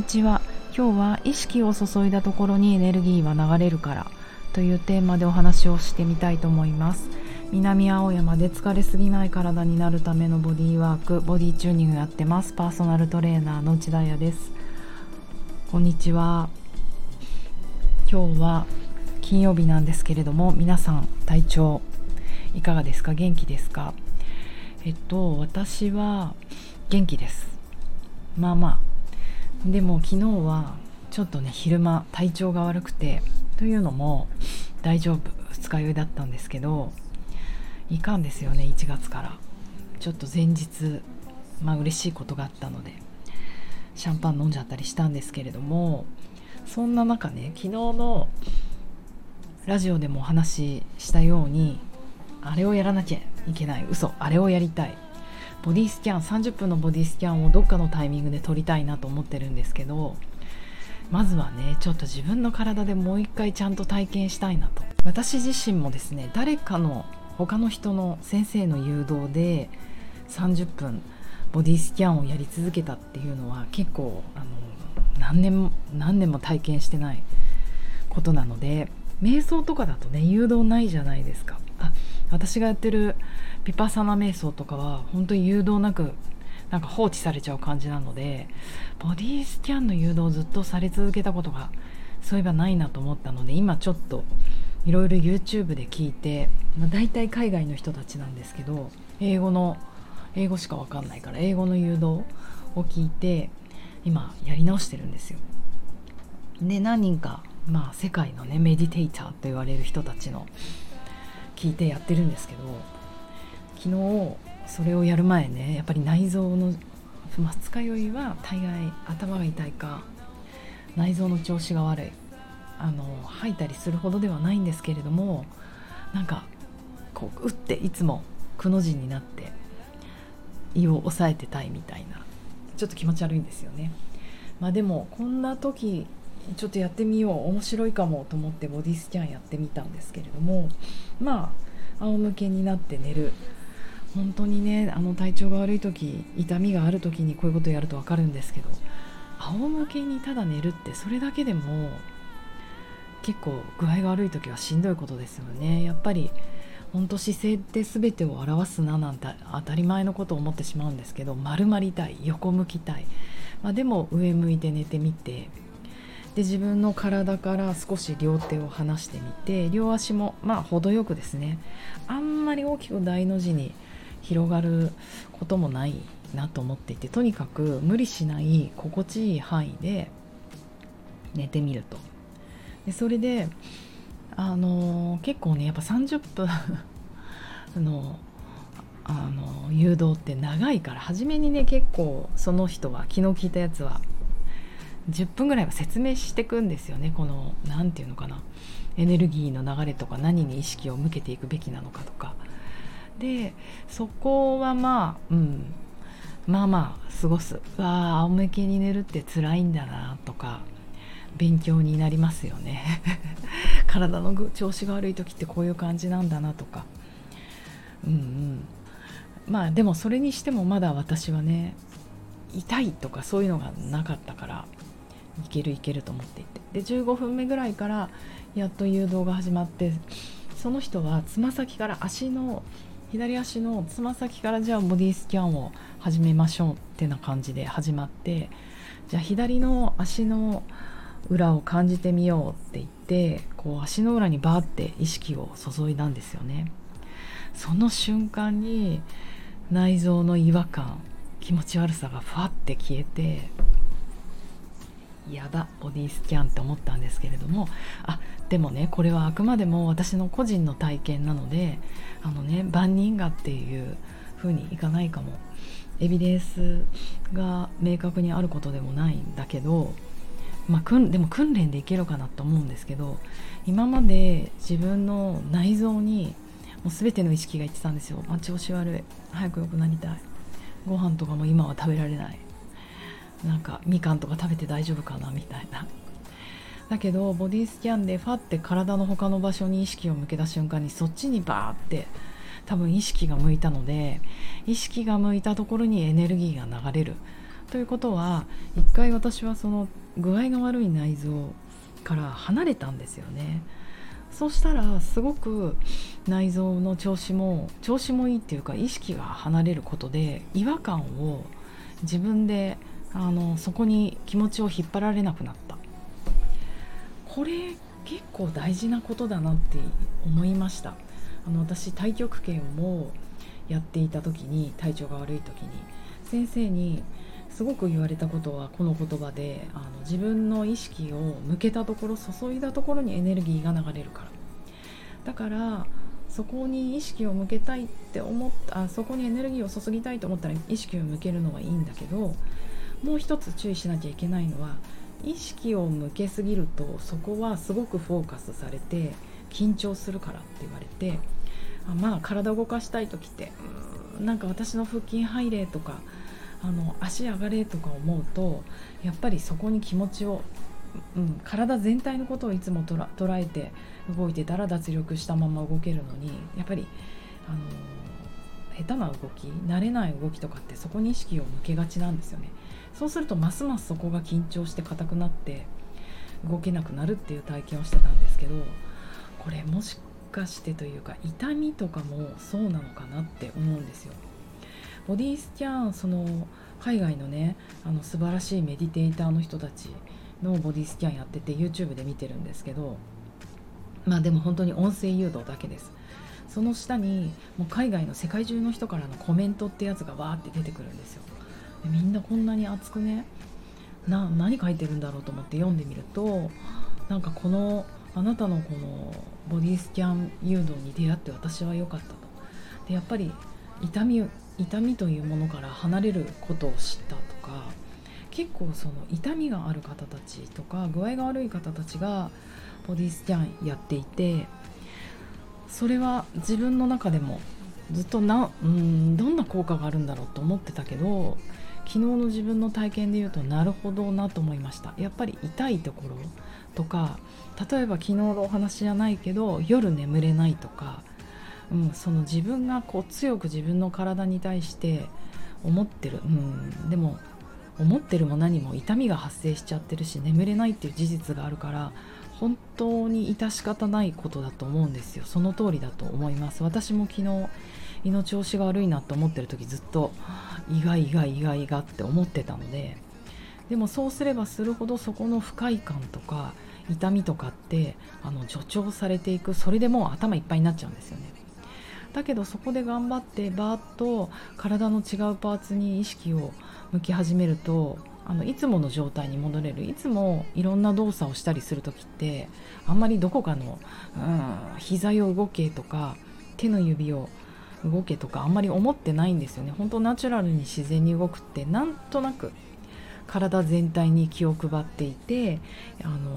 にちは今日は意識を注いだところにエネルギーは流れるからというテーマでお話をしてみたいと思います。南青山で疲れすぎない体になるためのボディーワークボディチューニングやってます。パーソナルトレーナーの内田彩です。こんにちは。今日は金曜日なんですけれども皆さん体調いかがですか？元気ですか？えっと私は元気です。まあまあでも昨日はちょっとね昼間体調が悪くてというのも大丈夫二日酔いだったんですけどいかんですよね1月から。ちょっと前日まあ嬉しいことがあったのでシャンパン飲んじゃったりしたんですけれどもそんな中ね昨日のラジオでもお話ししたようにあれをやらなきゃいけない。嘘あれをやりたい。ボディスキャン30分のボディスキャンをどっかのタイミングで撮りたいなと思ってるんですけどまずはねちょっと自分の体でもう一回ちゃんと体験したいなと。私自身もですね誰かの他の人の先生の誘導で30分ボディスキャンをやり続けたっていうのは結構あの何年も何年も体験してないことなので瞑想とかだとね誘導ないじゃないですか。私がやってるピパサナ瞑想とかは本当に誘導なくなんか放置されちゃう感じなのでボディスキャンの誘導をずっとされ続けたことがそういえばないなと思ったので今ちょっといろいろ YouTube で聞いて、まあ、大体海外の人たちなんですけど英語の英語しか分かんないから英語の誘導を聞いて今やり直してるんですよ。で何人か、まあ、世界のねメディテイターと言われる人たちの聞いてやってるんですけど昨日それをやる前ねやっぱり内臓の二日酔いは大概頭が痛いか内臓の調子が悪いあの吐いたりするほどではないんですけれどもなんかこう打っていつもくの字になって胃を抑えてたいみたいなちょっと気持ち悪いんですよね。まあ、でもこんな時ちょっとやってみよう面白いかもと思ってボディスキャンやってみたんですけれどもまあ仰向けになって寝る。本当にねあの体調が悪い時痛みがある時にこういうことやると分かるんですけど仰向けにただ寝るってそれだけでも結構具合が悪い時はしんどいことですよね。やっぱり本当姿勢って全てを表すななんて当たり前のことを思ってしまうんですけど丸まりたい横向きたい、まあ、でも上向いて寝てみてで自分の体から少し両手を離してみて両足もまあ程よくですねあんまり大きく大の字に広がることもないなと思っていてとにかく無理しない心地いい範囲で寝てみると。でそれであの結構ねやっぱ30分のあの誘導って長いから初めにね結構その人は昨日聞いたやつは10分ぐらいは説明していくんですよね。この何て言うのかな。エネルギーの流れとか何に意識を向けていくべきなのかとか。でそこはまあうん。まあまあ過ごす。わあ仰向けに寝るって辛いんだなとか勉強になりますよね。体の調子が悪い時ってこういう感じなんだなとか。うんうん。まあでもそれにしてもまだ私はね痛いとかそういうのがなかったから。いけるいけると思っていて。で15分目ぐらいからやっと誘導が始まってその人はつま先から足の左足のつま先からじゃあボディスキャンを始めましょうってな感じで始まってじゃあ左の足の裏を感じてみようって言ってこう足の裏にバーって意識を注いだんですよね。その瞬間に内臓の違和感気持ち悪さがふわって消えてやだボディスキャンって思ったんですけれども。あでもねこれはあくまでも私の個人の体験なのであのね万人がっていう風にいかないかも。エビデンスが明確にあることでもないんだけど、まあ、でも訓練でいけるかなと思うんですけど今まで自分の内臓にもう全ての意識がいってたんですよ、まあ、調子悪い。早く良くなりたい。ご飯とかも今は食べられない。なんかみかんとか食べて大丈夫かなみたいなだけどボディスキャンでファって体の他の場所に意識を向けた瞬間にそっちにバーって多分意識が向いたので意識が向いたところにエネルギーが流れるということは一回私はその具合が悪い内臓から離れたんですよね。そうしたらすごく内臓の調子も調子もいいっていうか意識が離れることで違和感を自分であのそこに気持ちを引っ張られなくなった。これ結構大事なことだなって思いました。あの私太極拳もやっていた時に体調が悪い時に先生にすごく言われたことはこの言葉であの自分の意識を向けたところ注いだところにエネルギーが流れるから。だからそこに意識を向けたいって思ったあそこにエネルギーを注ぎたいと思ったら意識を向けるのはいいんだけどもう一つ注意しなきゃいけないのは意識を向けすぎるとそこはすごくフォーカスされて緊張するからって言われてあまあ体を動かしたい時ってんなんか私の腹筋入れとかあの足上がれとか思うとやっぱりそこに気持ちを、うん、体全体のことをいつも捉えて動いてたら脱力したまま動けるのにやっぱりあの下手な動き慣れない動きとかってそこに意識を向けがちなんですよね。そうするとますますそこが緊張して硬くなって動けなくなるっていう体験をしてたんですけどこれもしかしてというか痛みとかもそうなのかなって思うんですよ。ボディスキャンその海外のねあの素晴らしいメディテーターの人たちのボディスキャンやってて YouTube で見てるんですけどまあでも本当に音声誘導だけです。その下にもう海外の世界中の人からのコメントってやつがわーって出てくるんですよ。みんなこんなに熱くねな何書いてるんだろうと思って読んでみるとなんかこのあなたのこのボディスキャン誘導に出会って私は良かったと。でやっぱり痛み痛みというものから離れることを知ったとか結構その痛みがある方たちとか具合が悪い方たちがボディスキャンやっていてそれは自分の中でもずっとなうんどんな効果があるんだろうと思ってたけど昨日の自分の体験で言うとなるほどなと思いました。やっぱり痛いところとか例えば昨日のお話じゃないけど夜眠れないとかうん、その自分がこう強く自分の体に対して思ってる、うん、でも思ってるも何も痛みが発生しちゃってるし眠れないっていう事実があるから本当に致し方ないことだと思うんですよ。その通りだと思います。私も昨日胃の調子が悪いなと思ってる時ずっと意外意外意外がって思ってたのででもそうすればするほどそこの不快感とか痛みとかってあの助長されていくそれでもう頭いっぱいになっちゃうんですよね。だけどそこで頑張ってバーッと体の違うパーツに意識を向き始めるとあのいつもの状態に戻れる。いつもいろんな動作をしたりする時ってあんまりどこかの、うん、膝を動けとか手の指を動けとかあんまり思ってないんですよね。本当ナチュラルに自然に動くってなんとなく体全体に気を配っていてあの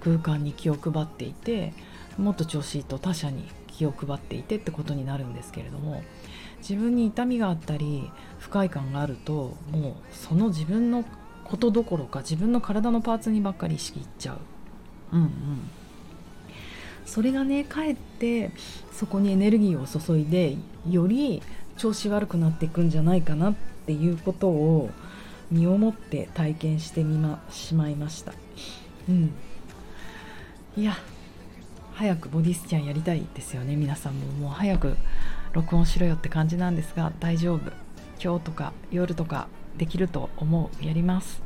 空間に気を配っていてもっと調子いいと他者に気を配っていてってことになるんですけれども自分に痛みがあったり不快感があるともうその自分のことどころか自分の体のパーツにばっかり意識いっちゃう。うんうんそれがねかえってそこにエネルギーを注いでより調子悪くなっていくんじゃないかなっていうことを身をもって体験してみましまいました。うん、いや早くボディスキャンやりたいですよね。皆さんももう早く録音しろよって感じなんですが大丈夫。今日とか夜とかできると思う。やります。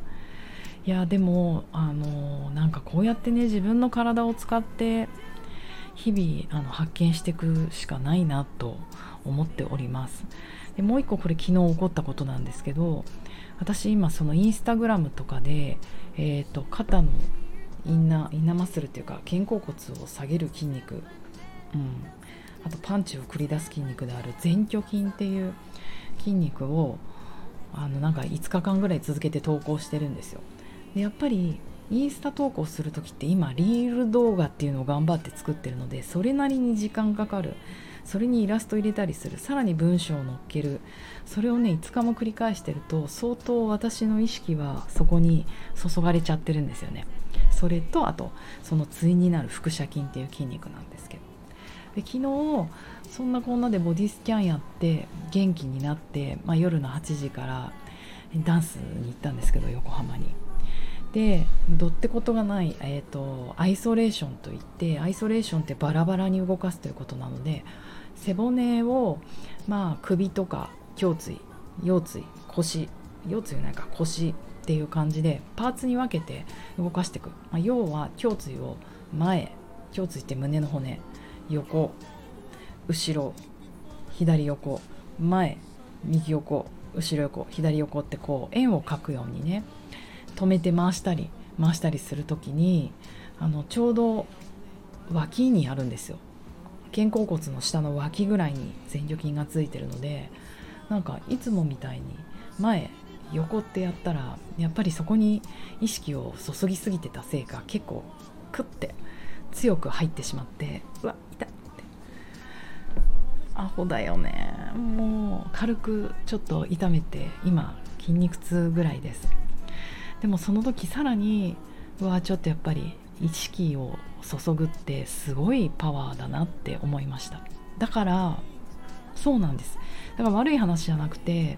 いやでもあのなんかこうやってね自分の体を使って日々あの発見していくしかないなと思っております。でもう一個これ昨日起こったことなんですけど私今そのインスタグラムとかで、えーと肩のインナーインナーマッスルっていうか肩甲骨を下げる筋肉、うん、あとパンチを繰り出す筋肉である前鋸筋っていう筋肉をあのなんか5日間ぐらい続けて投稿してるんですよ。でやっぱりインスタ投稿する時って今リール動画っていうのを頑張って作ってるのでそれなりに時間かかる。それにイラスト入れたりする。さらに文章を載っける。それをね5日も繰り返してると相当私の意識はそこに注がれちゃってるんですよね。それとあとその対になる腹斜筋っていう筋肉なんですけどで昨日そんなこんなでボディスキャンやって元気になって、まあ、夜の8時から、ダンスに行ったんですけど横浜に。でどってことがない、えーと、アイソレーションといってアイソレーションってバラバラに動かすということなので背骨を、まあ、首とか胸椎腰椎腰腰椎ないか腰っていう感じでパーツに分けて動かしていく、まあ、要は胸椎を前胸椎って胸の骨横後ろ左横前右横後ろ横左横ってこう円を描くようにね止めて回したり回したりする時にあのちょうど脇にあるんですよ。肩甲骨の下の脇ぐらいに前鋸筋がついてるのでなんかいつもみたいに前横ってやったらやっぱりそこに意識を注ぎすぎてたせいか結構クッて強く入ってしまってうわ痛っって。アホだよね。もう軽くちょっと痛めて今筋肉痛ぐらいです。でもその時さらにうわちょっとやっぱり意識を注ぐってすごいパワーだなって思いました。だからそうなんです。だから悪い話じゃなくて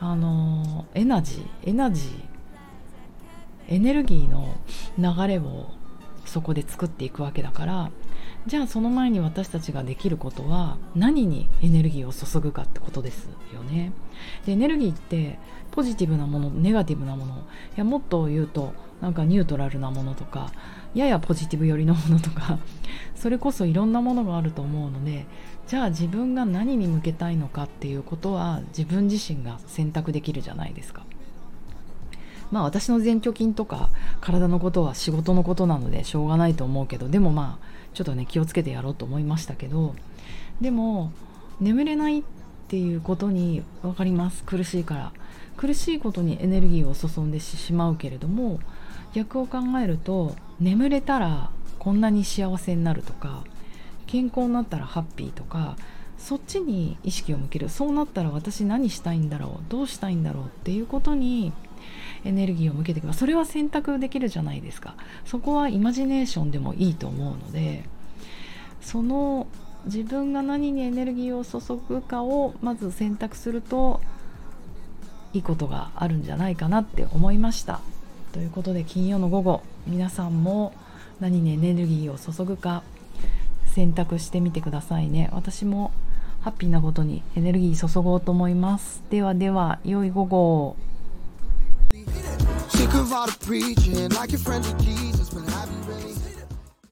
あのエナジーエナジーエネルギーの流れをそこで作っていくわけだからじゃあその前に私たちができることは何にエネルギーを注ぐかってことですよね。でエネルギーってポジティブなものネガティブなものいやもっと言うとなんかニュートラルなものとかややポジティブ寄りのものとか それこそいろんなものがあると思うのでじゃあ自分が何に向けたいのかっていうことは自分自身が選択できるじゃないですか。まあ私の前鋸筋とか体のことは仕事のことなのでしょうがないと思うけどでもまあちょっとね気をつけてやろうと思いましたけどでも眠れないっていうことに分かります苦しいから苦しいことにエネルギーを注んでしまうけれども逆を考えると眠れたらこんなに幸せになるとか健康になったらハッピーとかそっちに意識を向ける。そうなったら私何したいんだろうどうしたいんだろうっていうことにエネルギーを向けていく。それは選択できるじゃないですか。そこはイマジネーションでもいいと思うのでその自分が何にエネルギーを注ぐかをまず選択するといいことがあるんじゃないかなって思いました。ということで金曜の午後皆さんも何にエネルギーを注ぐか選択してみてくださいね。私もハッピーなことにエネルギー注ごうと思います。ではでは良い午後 Sick